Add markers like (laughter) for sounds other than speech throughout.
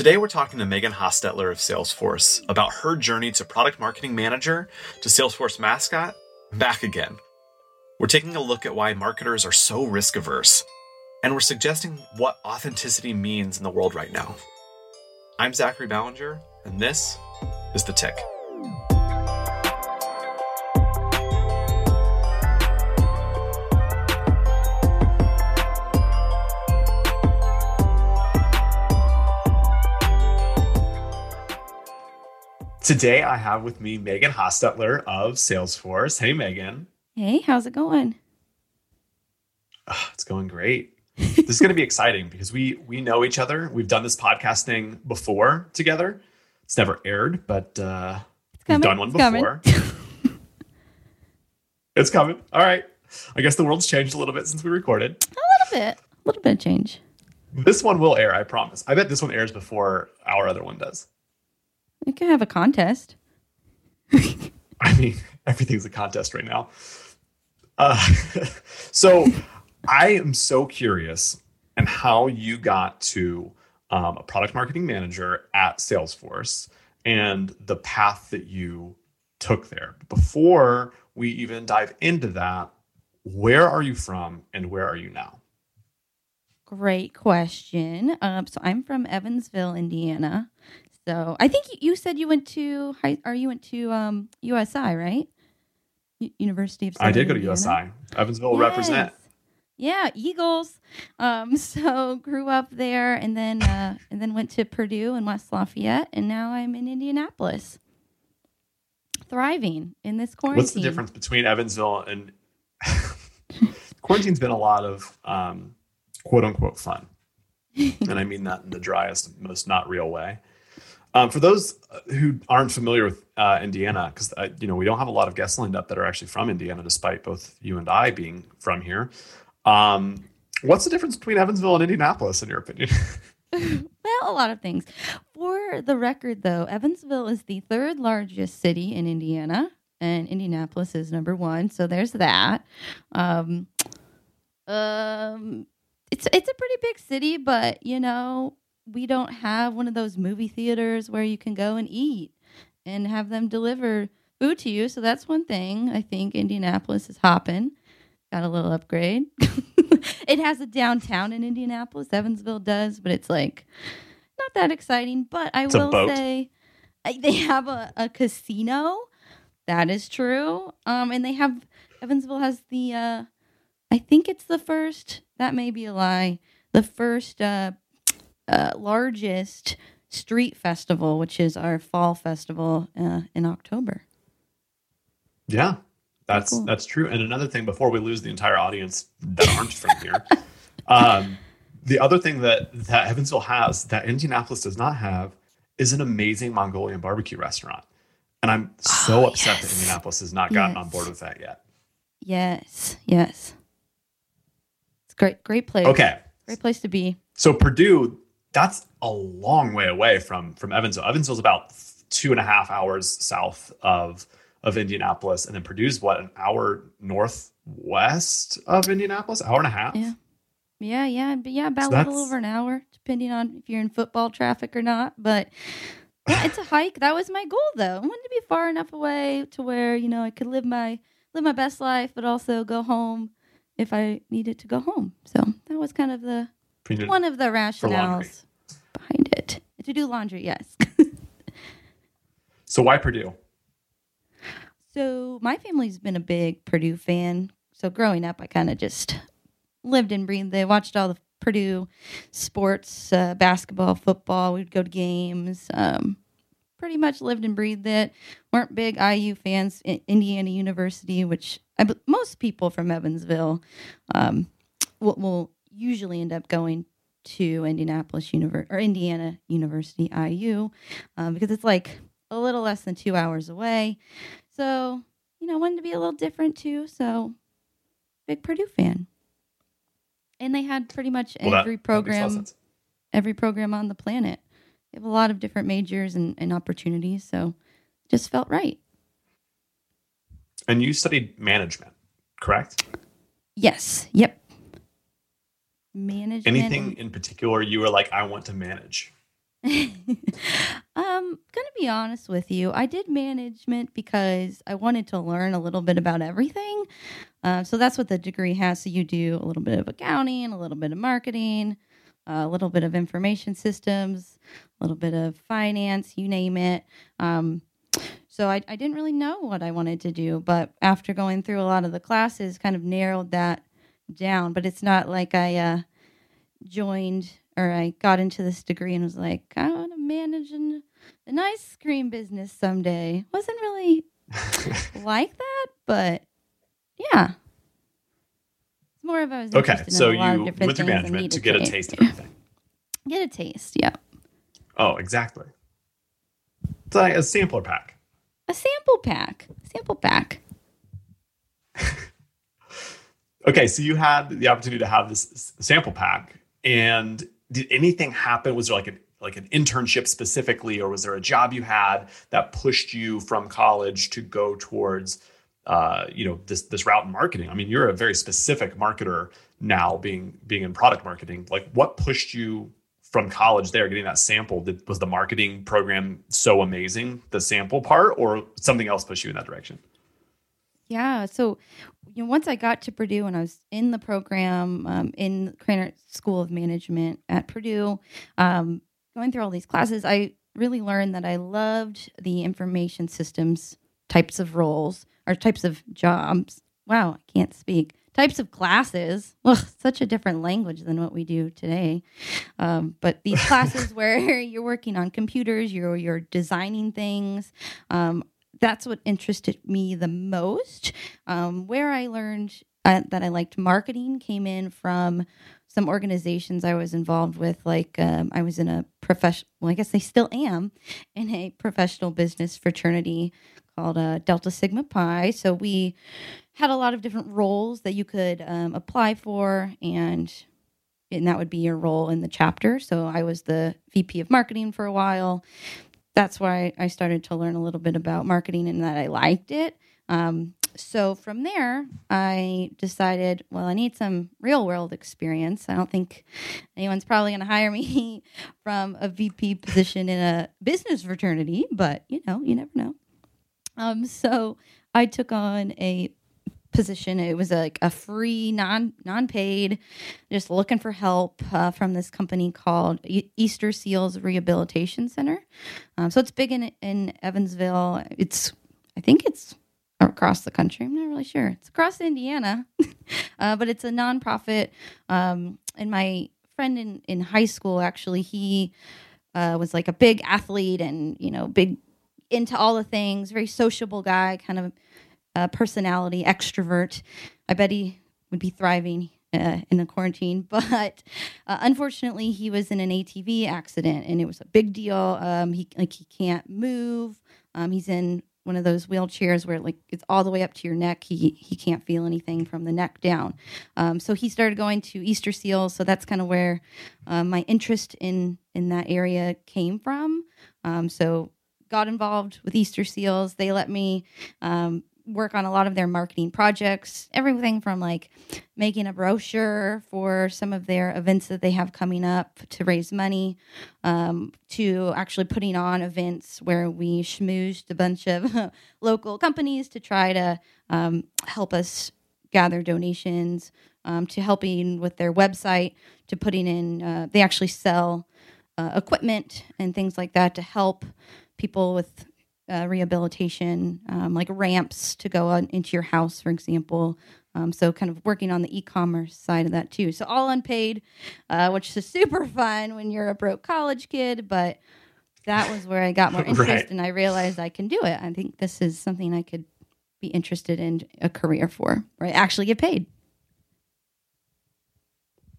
Today, we're talking to Megan Hostetler of Salesforce about her journey to product marketing manager to Salesforce mascot, back again. We're taking a look at why marketers are so risk averse, and we're suggesting what authenticity means in the world right now. I'm Zachary Ballinger, and this is The Tick. Today, I have with me Megan Hostetler of Salesforce. Hey, Megan. Hey, how's it going? Oh, it's going great. this is going to be (laughs) exciting because we we know each other. We've done this podcasting before together. It's never aired, but uh, we've done one it's before. (laughs) it's coming. All right. I guess the world's changed a little bit since we recorded. A little bit, a little bit of change. This one will air, I promise. I bet this one airs before our other one does. We could have a contest. (laughs) I mean, everything's a contest right now. Uh, (laughs) so I am so curious and how you got to um, a product marketing manager at Salesforce and the path that you took there. Before we even dive into that, where are you from and where are you now? Great question. Um, so I'm from Evansville, Indiana. So I think you said you went to high, or you went to um, USI, right? U- University of. I did go to Southern USI. Evansville Yes. represent. Yeah, Eagles. Um, (laughs) so grew up there, and then uh, and then went to Purdue and West Lafayette, and now I'm in Indianapolis, thriving in this quarantine. What's the difference between Evansville and (laughs) quarantine's been a lot of um, quote unquote fun, (laughs) and I mean that in the driest, most not real way. Um, for those who aren't familiar with uh, Indiana, because uh, you know we don't have a lot of guests lined up that are actually from Indiana, despite both you and I being from here. Um, what's the difference between Evansville and Indianapolis, in your opinion? (laughs) (laughs) Well, a lot of things. For the record, though, Evansville is the third largest city in Indiana, and Indianapolis is number one. So there's that. Um, um, it's it's a pretty big city, but you know we don't have one of those movie theaters where you can go and eat and have them deliver food to you. So that's one thing. I think Indianapolis is hopping. Got a little upgrade. (laughs) it has a downtown in Indianapolis. Evansville does, but it's like not that exciting. But I It's will say they have a, a casino. That is true. Um, and they have Evansville has the uh, I think it's the first. That may be a lie. The first uh, uh, largest street festival, which is our fall festival uh, in October. Yeah, that's Cool. that's true. And another thing, before we lose the entire audience that aren't from here, (laughs) um, the other thing that that Evansville has that Indianapolis does not have is an amazing Mongolian barbecue restaurant. And I'm so Oh, upset that. Indianapolis has not gotten on board with that yet. Yes, yes. It's great, great place. Okay, great place to be. so Purdue, that's a long way away from from Evansville. Evansville's about two and a half hours south of of Indianapolis, and then Purdue's what an hour northwest of Indianapolis, hour and a half. Yeah. Yeah, yeah, but yeah, about So a little over an hour, depending on if you're in football traffic or not. But yeah, it's a hike. That was my goal, though. I wanted to be far enough away to where you know I could live my live my best life, but also go home if I needed to go home. So that was kind of the One of the rationales behind it. To do laundry, yes. So why Purdue? So my family's been a big Purdue fan. So growing up, I kind of just lived and breathed. They watched all the Purdue sports, uh, basketball, football. We'd go to games. Um, pretty much lived and breathed it. weren't big IU fans. Indiana University, which I, most people from Evansville um, will, will usually end up going to Indianapolis University or Indiana University IU um, because it's like a little less than two hours away. So you know, wanted to be a little different too. So big Purdue fan. And they had pretty much Well, every that makes a lot of program sense. every program on the planet. They have a lot of different majors and, and opportunities, so just felt right. And you studied management, correct? Yes. Yep. Management. Anything in particular you were like, I want to manage? (laughs) um, gonna be honest with you. I did management because I wanted to learn a little bit about everything. Uh, so that's what the degree has. So you do a little bit of accounting, a little bit of marketing, a little bit of information systems, a little bit of finance, you name it. Um, so I, I didn't really know what I wanted to do, but after going through a lot of the classes, kind of narrowed that down. But it's not like I uh, joined or I got into this degree and was like, I want to manage an, an ice cream business someday. Wasn't really (laughs) like that, but yeah. It's more of I was okay. So in a lot you went through management to get a taste of everything. Get a taste, yeah. Oh, exactly. It's like a sampler pack. A sample pack. Sample pack. (laughs) Okay, so you had the opportunity to have this sample pack, and did anything happen? Was there like an like an internship specifically, or was there a job you had that pushed you from college to go towards, uh, you know, this this route in marketing? I mean, you're a very specific marketer now, being being in product marketing. Like, what pushed you from college there, getting that sample? Did, was the marketing program so amazing, the sample part, or something else pushed you in that direction? Yeah. So, you know, once I got to Purdue and I was in the program um, in Krannert School of Management at Purdue, um, going through all these classes, I really learned that I loved the information systems types of roles or types of jobs. Wow, I can't speak. Types of classes. (laughs) Ugh, such a different language than what we do today. Um, but these (laughs) classes where (laughs) you're working on computers, you're you're designing things. That's what interested me the most. Um, where I learned uh, that I liked marketing came in from some organizations I was involved with. Like um, I was in a professional, well, I guess I still am in a professional business fraternity called uh, Delta Sigma Pi. So we had a lot of different roles that you could um, apply for, and and that would be your role in the chapter. So I was the VP of marketing for a while that's why I started to learn a little bit about marketing and that I liked it. Um, so from there, I decided, well, I need some real world experience. I don't think anyone's probably going to hire me (laughs) from a VP position in a business fraternity, but you know, you never know. Um, so I took on a position. It was like a free, non non paid, just looking for help uh, from this company called Easter Seals Rehabilitation Center. Um, so it's big in in Evansville. It's I think it's across the country. I'm not really sure. It's across Indiana, (laughs) uh, but it's a nonprofit. Um, and my friend in in high school actually he uh, was like a big athlete and you know big into all the things. Very sociable guy, kind of uh, personality, extrovert. I bet he would be thriving uh, in the quarantine, (laughs) but uh, unfortunately, he was in an ATV accident, and it was a big deal. Um, he like he can't move. Um, he's in one of those wheelchairs where like it's all the way up to your neck. He he can't feel anything from the neck down. Um, so he started going to Easter Seals. So that's kind of where uh, my interest in in that area came from. Um, so got involved with Easter Seals. They let me um, work on a lot of their marketing projects, everything from like making a brochure for some of their events that they have coming up to raise money, um, to actually putting on events where we schmoozed a bunch of (laughs) local companies to try to um, help us gather donations, um, to helping with their website, to putting in, uh, they actually sell uh, equipment and things like that to help people with uh, rehabilitation, um, like ramps to go on into your house, for example. Um, so, kind of working on the e-commerce side of that too. So, all unpaid, uh, which is (laughs) super fun when you're a broke college kid. But that was where I got more (laughs) interest, Right. and I realized I can do it. I think this is something I could be interested in a career for, I actually get paid.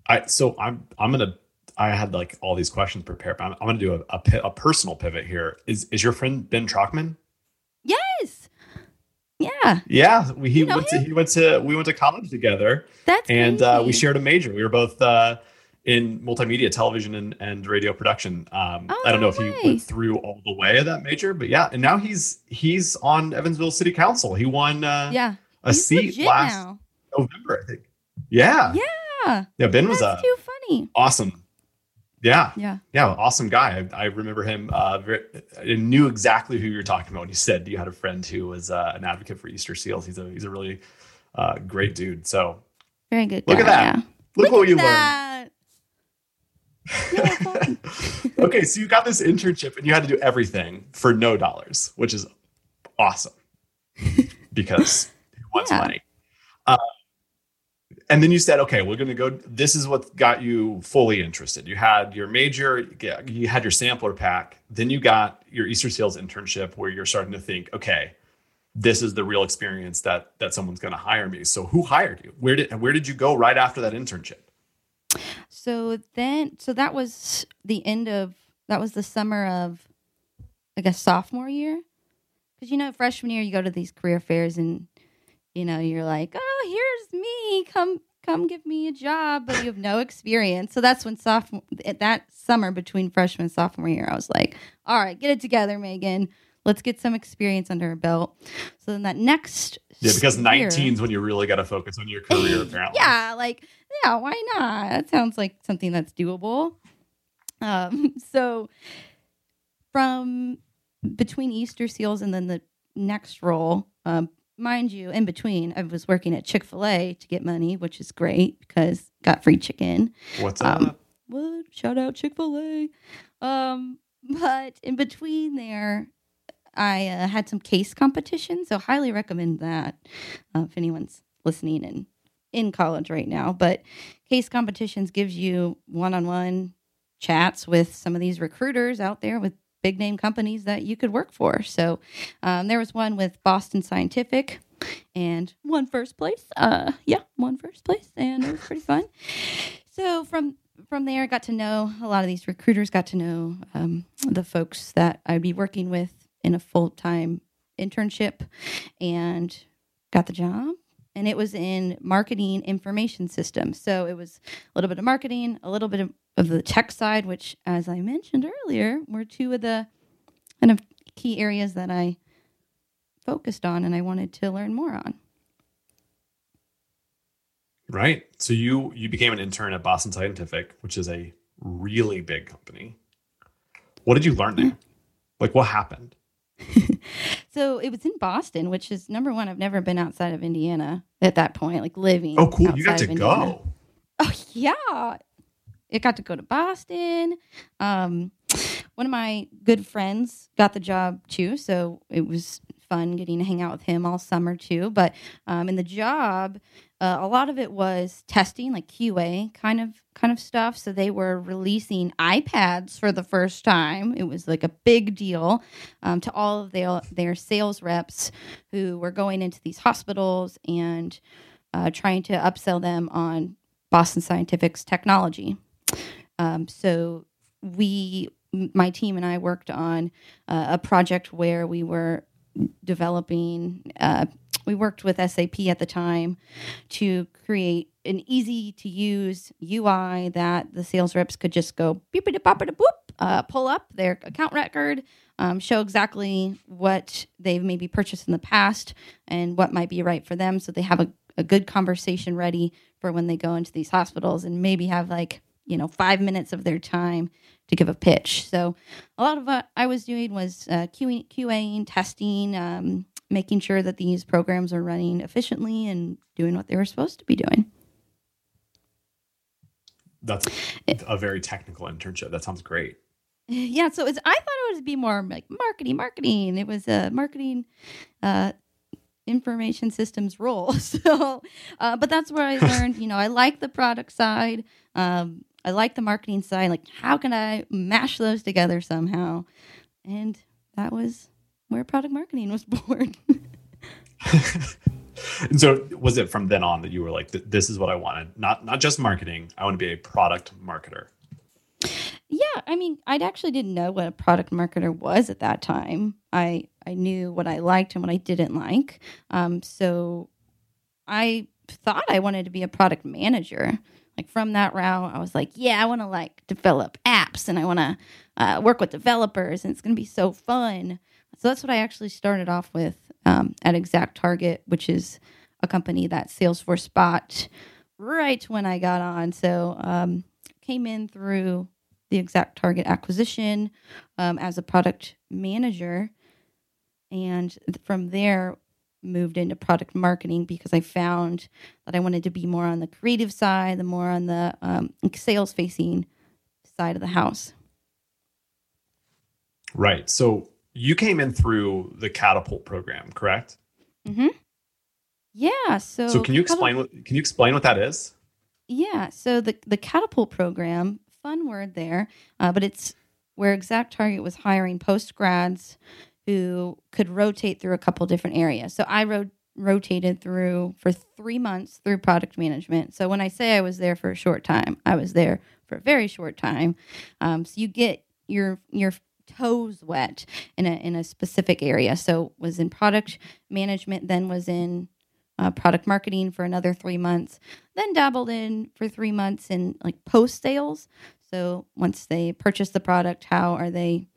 I so I'm I'm gonna I had like all these questions prepared, but I'm, I'm gonna do a, a a personal pivot here. Is is your friend Ben Trockman? Yes. Yeah, Yeah, we, he You know went to he went to we went to college together, that's and uh, we shared a major. We were both uh, in multimedia, television, and, and radio production. Um, Oh, I don't know no if he went through all the way of that major, but yeah, and now he's he's on Evansville City Council. He won uh, Yeah, a He's seat last now. November, I think. Yeah, Yeah, yeah. Ben was that's a too funny. awesome Yeah, Yeah. yeah, awesome guy. I, I remember him. Uh, very, I knew exactly who you were talking about when you said you had a friend who was uh, an advocate for Easter seals. He's a he's a really uh, great dude. So Very good. Look at that. Yeah. look, what you learned. that. (laughs) Fun. (laughs) okay, so you got this internship and you had to do everything for no dollars, which is awesome (laughs) because who wants Yeah. money? Uh, and then you said, okay, we're going to go. This is what got you fully interested. You had your major, you had your sampler pack, then you got your Easter Seals internship where you're starting to think, okay, this is the real experience that that someone's going to hire me. So who hired you? Where did where did you go right after that internship? So then, so that was the end of that was the summer of, I guess, sophomore year. Because you know, freshman year you go to these career fairs and you know you're like, oh, here's me, come come give me a job, but you have no experience. So that's when sophomore at that summer between freshman and sophomore year, I was like, all right, get it together, Megan. Let's get some experience under our belt. So then that next Yeah, because year- 19 is when you really got to focus on your career, (laughs) apparently. yeah, like yeah, why not? That sounds like something that's doable. Um, (laughs) so from between Easter seals and then the next role, um, mind you, in between, I was working at Chick Fil A to get money, which is great because got free chicken. What's Um, up? What? Shout out Chick Fil A. Um, (laughs) but in between there, I uh, had some case competition, so highly recommend that uh, if anyone's listening and in college right now. But case competitions gives you one-on-one chats with some of these recruiters out there with big name companies that you could work for. So um, there was one with Boston Scientific and one first place. Uh, yeah, one first place, and it was pretty fun. So from from there, I got to know a lot of these recruiters. Got to know um, the folks that I'd be working with in a full time internship, and got the job. And it was in marketing information systems. So it was a little bit of marketing, a little bit of, of the tech side, which, as I mentioned earlier, were two of the kind of key areas that I focused on and I wanted to learn more on. Right. So you you became an intern at Boston Scientific, which is a really big company. What did you learn there? Like what happened? (laughs) So it was in Boston, which is number one. I've never been outside of Indiana at that point, like living. Oh, cool. You got to go. Oh yeah, it got to go to Boston. Um, one of my good friends got the job too, so it was fun getting to hang out with him all summer too. But um, in the job, uh, a lot of it was testing, like QA kind of kind of stuff. So they were releasing iPads for the first time. It was like a big deal um, to all of their their sales reps who were going into these hospitals and uh, trying to upsell them on Boston Scientific's technology. Um, so we, my team and I worked on uh, a project where we were developing. Uh, we worked with SAP at the time to create an easy to use UI that the sales reps could just go beep it a bop boop, uh, pull up their account record, um, show exactly what they've maybe purchased in the past and what might be right for them, so they have a, a good conversation ready for when they go into these hospitals and maybe have like you know five minutes of their time to give a pitch. So a lot of what I was doing was uh, QA, QAing, testing, um, making sure that these programs are running efficiently and doing what they were supposed to be doing. That's a very technical internship. That sounds great. (laughs) Yeah, so it's I thought it would be more like marketing, marketing. It was a marketing uh information systems role. (laughs) So uh but that's where I (laughs) learned, you know, I like the product side. Um I like the marketing side. Like how can I mash those together somehow? And that was where product marketing was (laughs) born. And (laughs) so was it from then on that you were like, this is what I wanted? Not not just marketing. I want to be a product marketer. Yeah, I mean, I actually didn't know what a product marketer was at that time. I I knew what I liked and what I didn't like. Um, so I thought I wanted to be a product manager. Like from that route, I was like, yeah, I want to like develop apps and I want to uh, work with developers and it's going to be so fun. So that's what I actually started off with um, at Exact Target, which is a company that Salesforce bought right when I got on. So um, came in through the exact target acquisition um, as a product manager. And from there, moved into product marketing because I found that I wanted to be more on the creative side, the more on the um, sales facing side of the house. Right. So you came in through the catapult program, correct? Mm-hmm. Yeah. So, so can you explain what can you explain what that is? Yeah. So the the catapult program, fun word there, uh, but it's where Exact Target was hiring post grads who could rotate through a couple different areas. So I ro- rotated through for three months through product management. So when I say I was there for a short time, I was there for a very short time. Um, so you get your your toes wet in a in a specific area. So was in product management, then was in uh, product marketing for another three months, then dabbled in for three months in like post sales. So once they purchase the product, how are they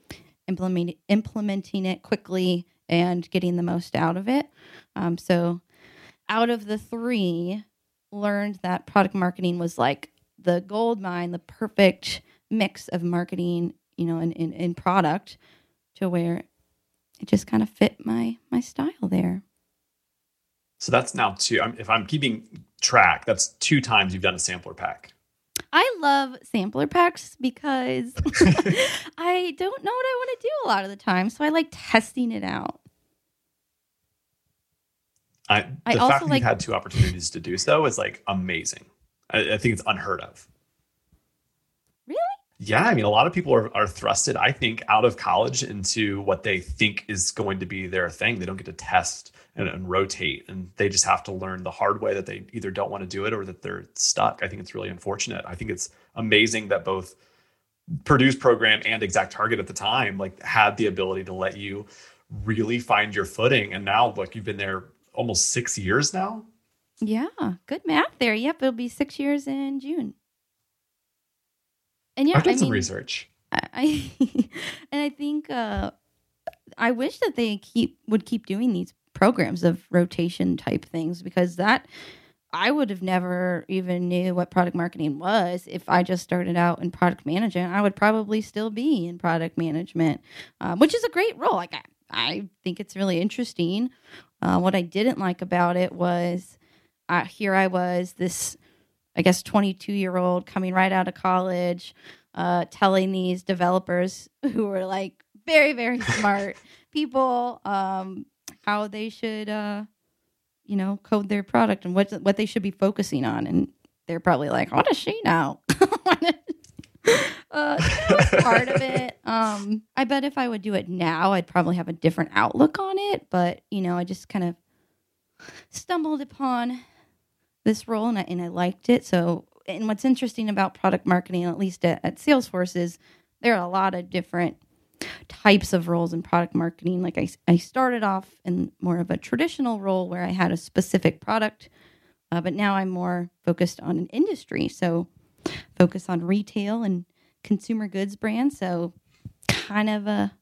implement, implementing it quickly and getting the most out of it? Um, so out of the three, learned that product marketing was like the gold mine, the perfect mix of marketing, you know, in, in, in product to where it just kind of fit my my style there. So that's now two. If I'm keeping track, that's two times you've done a sampler pack. I love sampler packs because (laughs) (laughs) I don't know what I want to do a lot of the time. So I like testing it out. I, the I fact that like, you've had two opportunities to do so is like amazing. I, I think it's unheard of. Really? Yeah, I mean, a lot of people are, are thrusted, I think, out of college into what they think is going to be their thing. They don't get to test and, and, rotate, and they just have to learn the hard way that they either don't want to do it or that they're stuck. I think it's really unfortunate. I think it's amazing that both Purdue's program and Exact Target at the time like had the ability to let you really find your footing, and now like you've been there almost six years now. Yeah, good math there. Yep, it'll be six years in June. And yeah, I've done I some mean, research. I, (laughs) and I think uh, I wish that they keep would keep doing these programs of rotation type things because that I would have never even knew what product marketing was if I just started out in product management. I would probably still be in product management, um, which is a great role. Like I, I think it's really interesting. Uh, what I didn't like about it was uh, here I was this I guess 22 year old coming right out of college, uh, telling these developers (laughs) who were like very very smart (laughs) people um, how they should uh, you know code their product and what what they should be focusing on, and they're probably like, what does she (laughs) know? uh, part of it. Um, I bet if I would do it now, I'd probably have a different outlook on it. But you know, I just kind of stumbled upon this role and I, and I liked it. So, and what's interesting about product marketing, at least at, at Salesforce, is there are a lot of different types of roles in product marketing. Like I, I started off in more of a traditional role where I had a specific product, uh, but now I'm more focused on an industry. So, focus on retail and consumer goods brands. So, kind of a,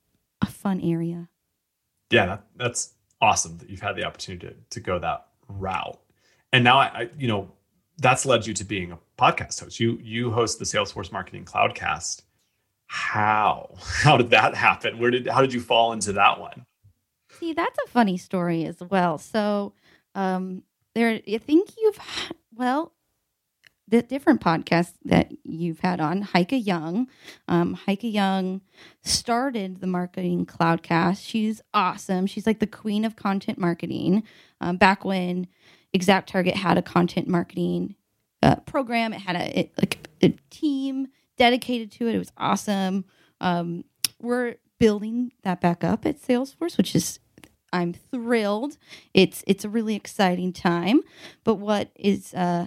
a fun area. Yeah, that, that's awesome that you've had the opportunity to, to go that route and now I, I, you know that's led you to being a podcast host you you host the salesforce marketing cloudcast how (laughs) how did that happen where did how did you fall into that one see that's a funny story as well so um there i think you've well the different podcasts that you've had on Heike Young. Um, Heike Young started the Marketing Cloudcast. She's awesome. She's like the queen of content marketing. Um, back when Exact Target had a content marketing uh, program. It had a it, like a team dedicated to it. It was awesome. Um, we're building that back up at Salesforce, which is I'm thrilled. It's it's a really exciting time. But what is uh,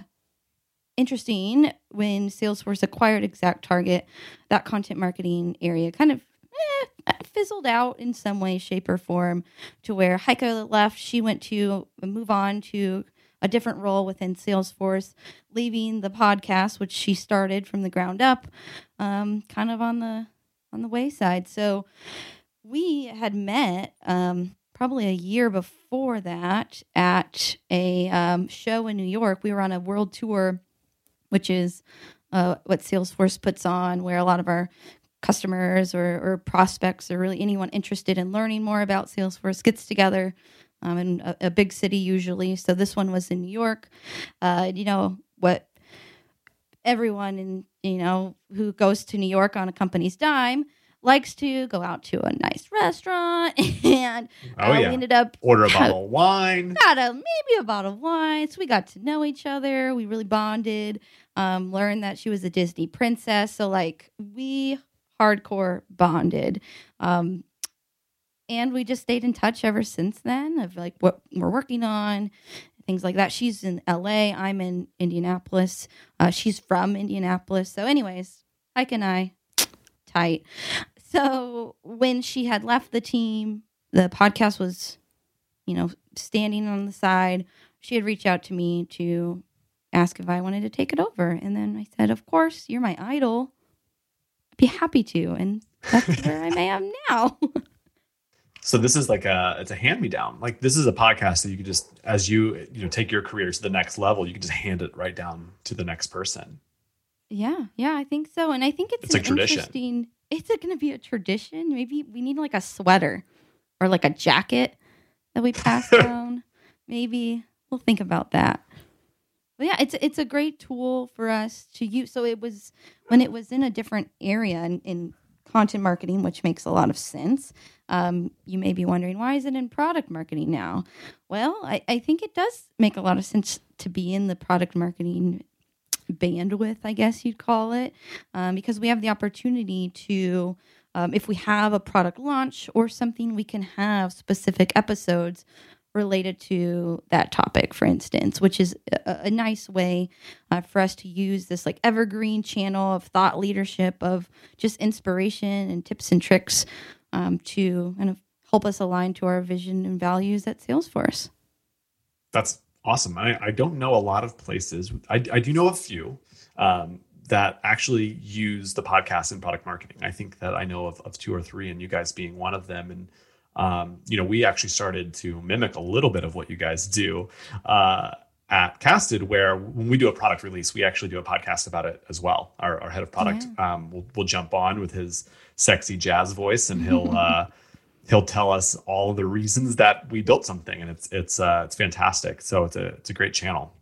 interesting when Salesforce acquired Exact Target, that content marketing area kind of eh, fizzled out in some way, shape, or form. To where Heike left, she went to move on to a different role within Salesforce, leaving the podcast, which she started from the ground up, um, kind of on the on the wayside. So we had met um, probably a year before that at a um, show in New York. We were on a world tour, which is uh, what Salesforce puts on, where a lot of our customers or, or prospects or really anyone interested in learning more about Salesforce gets together um, in a, a, big city usually. So this one was in New York. Uh, you know what? Everyone in you know who goes to New York on a company's dime likes to go out to a nice restaurant (laughs) and oh, uh, yeah. we ended up order a (laughs) bottle of wine got a maybe a bottle of wine so we got to know each other we really bonded um, learned that she was a disney princess so like we hardcore bonded. Um, and we just stayed in touch ever since then of like what we're working on, things like that. She's in LA, I'm in Indianapolis. Uh, she's from Indianapolis. So, anyways, Ike and I, (tsk) tight. So, when she had left the team, the podcast was, you know, standing on the side. She had reached out to me to ask if I wanted to take it over. And then I said, Of course, you're my idol I'd be happy to. And that's where I (laughs) am now. (laughs) so this is like a it's a hand me down. Like this is a podcast that you could just as you you know take your career to the next level, you can just hand it right down to the next person. Yeah, yeah, I think so. And I think it's, it's an tradition. interesting it's going to be a tradition. Maybe we need like a sweater or like a jacket that we pass (laughs) down. Maybe we'll think about that. But yeah, it's it's a great tool for us to use. So it was when it was in a different area in, in content marketing, which makes a lot of sense. Um, you may be wondering why is it in product marketing now? Well, I, I think it does make a lot of sense to be in the product marketing bandwidth, I guess you'd call it, um, because we have the opportunity to. Um, if we have a product launch or something, we can have specific episodes related to that topic, for instance, which is a, a nice way uh, for us to use this like evergreen channel of thought leadership, of just inspiration and tips and tricks um, to kind of help us align to our vision and values at Salesforce. That's awesome. I, I don't know a lot of places. I, I do know a few um, that actually use the podcast in product marketing. I think that I know of, of two or three, and you guys being one of them. And um, you know, we actually started to mimic a little bit of what you guys do uh, at Casted, where when we do a product release, we actually do a podcast about it as well. Our, our head of product yeah. um, will, will jump on with his sexy jazz voice, and he'll (laughs) uh, he'll tell us all the reasons that we built something, and it's it's uh, it's fantastic. So it's a it's a great channel.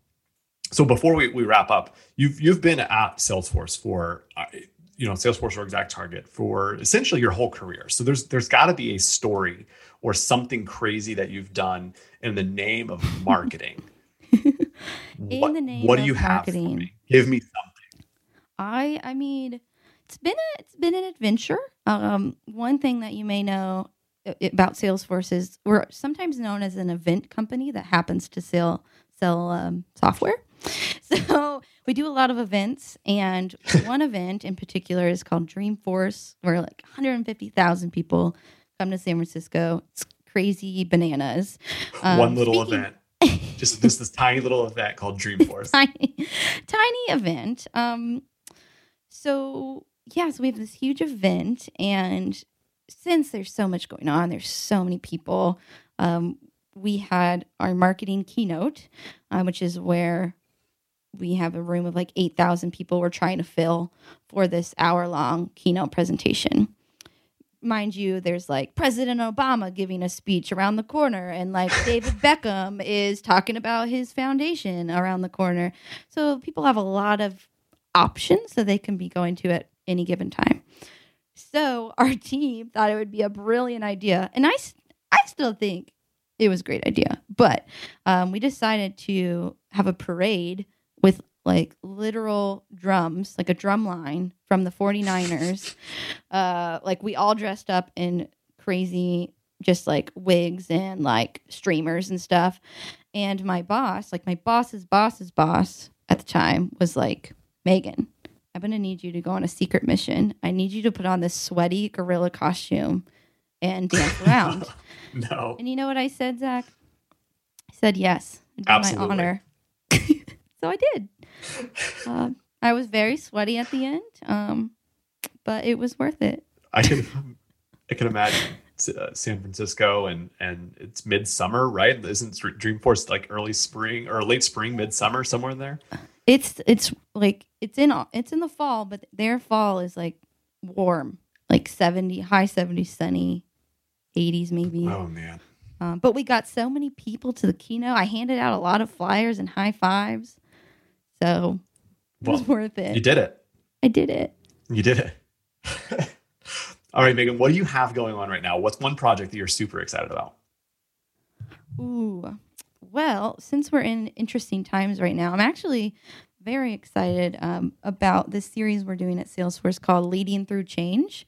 So before we, we wrap up, you've you've been at Salesforce for uh, you know Salesforce or Exact Target for essentially your whole career. So there's there's got to be a story or something crazy that you've done in the name of (laughs) marketing. in what, the name what do you have marketing. for me? Give me something. I I mean, it's been a it's been an adventure. Um, one thing that you may know about Salesforce is we're sometimes known as an event company that happens to sell sell um, software. (laughs) So we do a lot of events, and (laughs) one event in particular is called Dreamforce, where like 150,000 people come to San Francisco. It's crazy bananas. Um, one little speaking- event. (laughs) just this this tiny little event called Dreamforce. tiny, tiny event. Um, so yeah, so we have this huge event, and since there's so much going on, there's so many people. Um, we had our marketing keynote, uh, which is where we have a room of like 8,000 people we're trying to fill for this hour long keynote presentation. Mind you, there's like President Obama giving a speech around the corner, and like (laughs) David Beckham is talking about his foundation around the corner. So people have a lot of options that they can be going to at any given time. So our (laughs) team thought it would be a brilliant idea, and I, I still think it was a great idea. But um, we decided to have a parade with like literal drums, like a drum line from the 49ers. (laughs) uh, like we all dressed up in crazy, just like wigs and like streamers and stuff. And my boss, like my boss's boss's boss at the time, was like, Megan, I'm going to need you to go on a secret mission. I need you to put on this sweaty gorilla costume and dance around. (laughs) no. And you know what I said, Zach? I said, yes. Absolutely. My honor. So I did. Uh, I was very sweaty at the end, um, but it was worth it. I can, I can imagine uh, San Francisco and and it's midsummer, right? Isn't Dreamforce like early spring or late spring, midsummer, somewhere in there? It's it's like it's in it's in the fall, but their fall is like warm, like seventy, high seventies, sunny, eighties maybe. Oh man. Um, but we got so many people to the keynote. I handed out a lot of flyers and high fives, so it was worth it. You did it. I did it. You did it. (laughs) All right, Megan, what do you have going on right now? What's one project that you're super excited about? Ooh. Well, since we're in interesting times right now, I'm actually very excited um, about this series we're doing at Salesforce called Leading Through Change.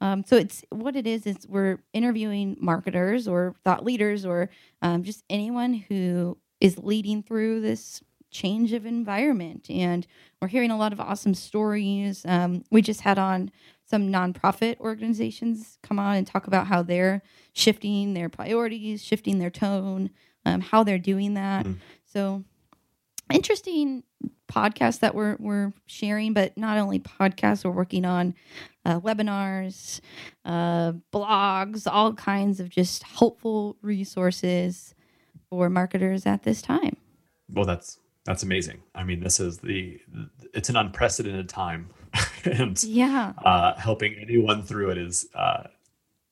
Um, so it's what it is is we're interviewing marketers or thought leaders or um, just anyone who is leading through this change of environment, and we're hearing a lot of awesome stories. Um, we just had on some nonprofit organizations come on and talk about how they're shifting their priorities, shifting their tone, um, how they're doing that. Mm. So interesting podcasts that we're we're sharing, but not only podcasts, we're working on uh, webinars, uh, blogs, all kinds of just helpful resources for marketers at this time. Well, that's that's amazing. I mean, this is the it's an unprecedented time, (laughs) and Yeah. uh, helping anyone through it is uh,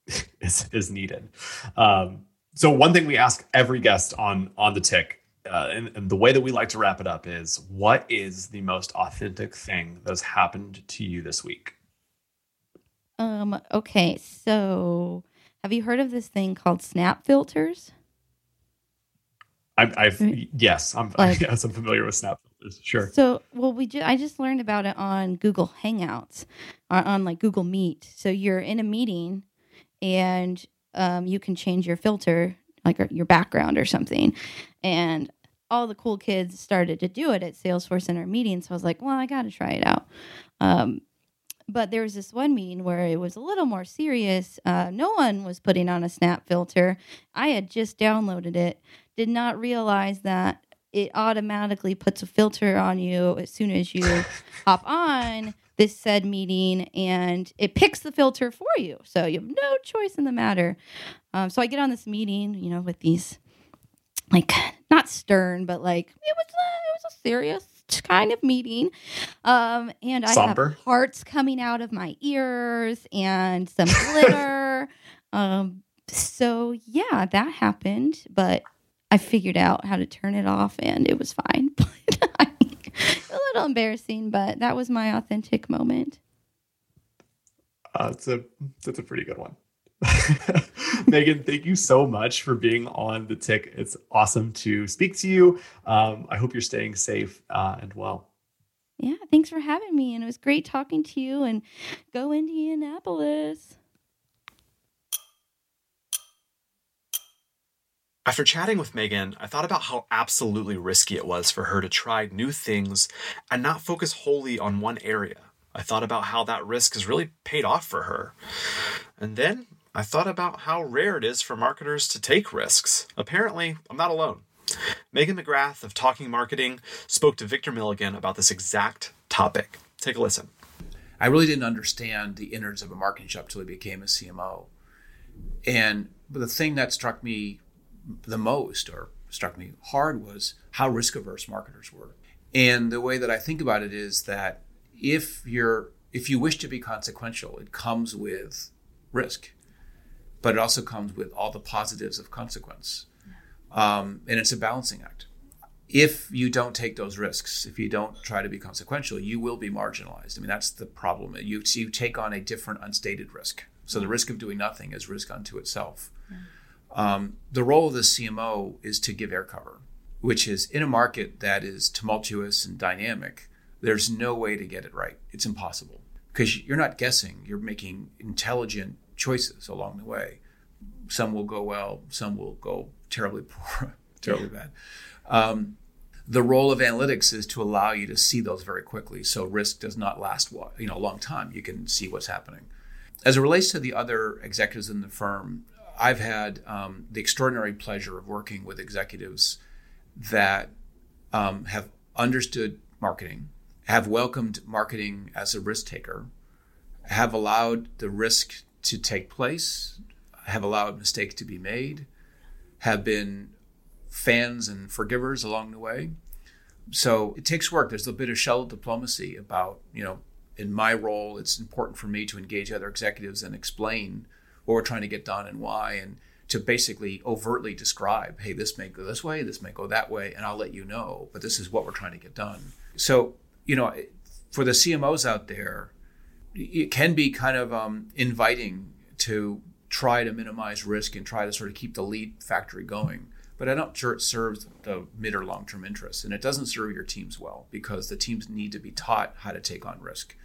(laughs) is is needed. Um, so one thing we ask every guest on on the tick, uh, and, and the way that we like to wrap it up is, what is the most authentic thing that has happened to you this week? Um. Okay. So, have you heard of this thing called Snap filters? I, I've Right. yes, I'm (laughs) Like- yes, I'm familiar with Snap filters. Sure. So, well, we ju- I just learned about it on Google Hangouts, on, on like Google Meet. So you're in a meeting, and um, you can change your filter, like your background or something, and all the cool kids started to do it at Salesforce in our meeting. So I was like, well, I got to try it out. Um, but there was this one meeting where it was a little more serious. Uh, no one was putting on a snap filter. I had just downloaded it, did not realize that it automatically puts a filter on you as soon as you (laughs) hop on this said meeting and it picks the filter for you. So you have no choice in the matter. Um, so I get on this meeting, you know, with these like not stern, but like it was a, it was a serious kind of meeting. Um, and I Somber. have hearts coming out of my ears and some glitter. (laughs) um, so yeah, that happened, but I figured out how to turn it off and it was fine. (laughs) A little embarrassing, but that was my authentic moment. Uh, it's a that's a pretty good one. (laughs) Megan, thank you so much for being on the tick. It's awesome to speak to you. Um, I hope you're staying safe uh, and well. Yeah, thanks for having me. And it was great talking to you. And go Indianapolis. After chatting with Megan, I thought about how absolutely risky it was for her to try new things and not focus wholly on one area. I thought about how that risk has really paid off for her. And then I thought about how rare it is for marketers to take risks. Apparently, I'm not alone. Megan McGrath of Talking Marketing spoke to Victor Milligan about this exact topic. Take a listen. I really didn't understand the innards of a marketing shop till I became a CMO. And the thing that struck me the most or struck me hard was how risk averse marketers were. And the way that I think about it is that if you're if you wish to be consequential, it comes with risk, but it also comes with all the positives of consequence. Um, and it's a balancing act. If you don't take those risks, if you don't try to be consequential, you will be marginalized. I mean, that's the problem. You, you take on a different unstated risk. So the risk of doing nothing is risk unto itself. Um, the role of the CMO is to give air cover, which is in a market that is tumultuous and dynamic, there's no way to get it right. It's impossible because you're not guessing, you're making intelligent choices along the way. Some will go well, some will go terribly (laughs) poor, terribly bad. Um, the role of analytics is to allow you to see those very quickly, so risk does not last you know a long time. You can see what's happening. As it relates to the other executives in the firm, I've had um, the extraordinary pleasure of working with executives that um, have understood marketing, have welcomed marketing as a risk taker, have allowed the risk to take place, have allowed mistakes to be made, have been fans and forgivers along the way. So it takes work. There's a bit of shell diplomacy about, you know, in my role, it's important for me to engage other executives and explain what we're trying to get done and why, and to basically overtly describe, hey, this may go this way, this may go that way, and I'll let you know, but this is what we're trying to get done. So, you know, for the CMOs out there, it can be kind of um, inviting to try to minimize risk and try to sort of keep the lead factory going. But I'm not sure it serves the mid or long term interests. And it doesn't serve your teams well because the teams need to be taught how to take on risk.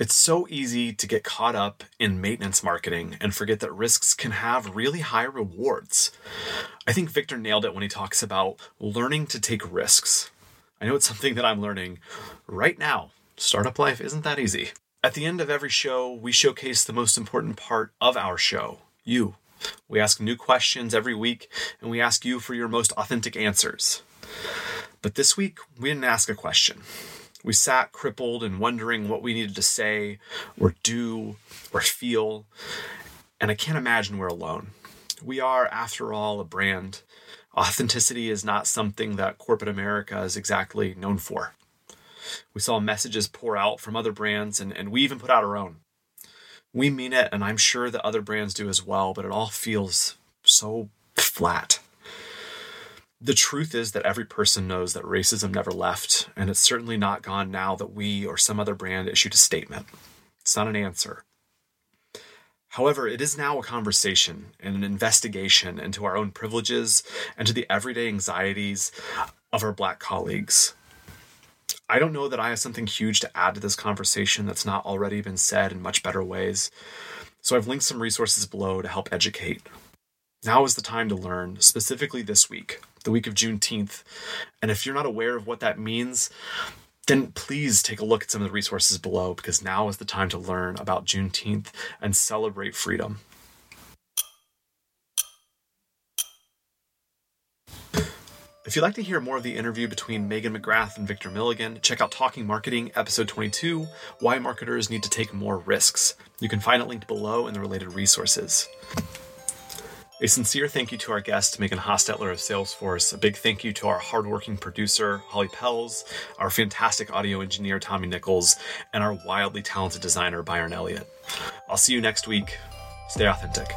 It's so easy to get caught up in maintenance marketing and forget that risks can have really high rewards. I think Victor nailed it when he talks about learning to take risks. I know it's something that I'm learning right now. Startup life isn't that easy. At the end of every show, we showcase the most important part of our show you. We ask new questions every week, and we ask you for your most authentic answers. But this week, we didn't ask a question. We sat crippled and wondering what we needed to say or do or feel. And I can't imagine we're alone. We are, after all, a brand. Authenticity is not something that corporate America is exactly known for. We saw messages pour out from other brands, and, and we even put out our own. We mean it, and I'm sure that other brands do as well, but it all feels so flat. The truth is that every person knows that racism never left, and it's certainly not gone now that we or some other brand issued a statement. It's not an answer. However, it is now a conversation and an investigation into our own privileges and to the everyday anxieties of our Black colleagues. I don't know that I have something huge to add to this conversation that's not already been said in much better ways, so I've linked some resources below to help educate. Now is the time to learn, specifically this week, the week of Juneteenth. And if you're not aware of what that means, then please take a look at some of the resources below because now is the time to learn about Juneteenth and celebrate freedom. If you'd like to hear more of the interview between Megan McGrath and Victor Milligan, check out Talking Marketing, episode 22 Why Marketers Need to Take More Risks. You can find it linked below in the related resources. A sincere thank you to our guest, Megan Hostetler of Salesforce. A big thank you to our hardworking producer, Holly Pells, our fantastic audio engineer, Tommy Nichols, and our wildly talented designer, Byron Elliott. I'll see you next week. Stay authentic.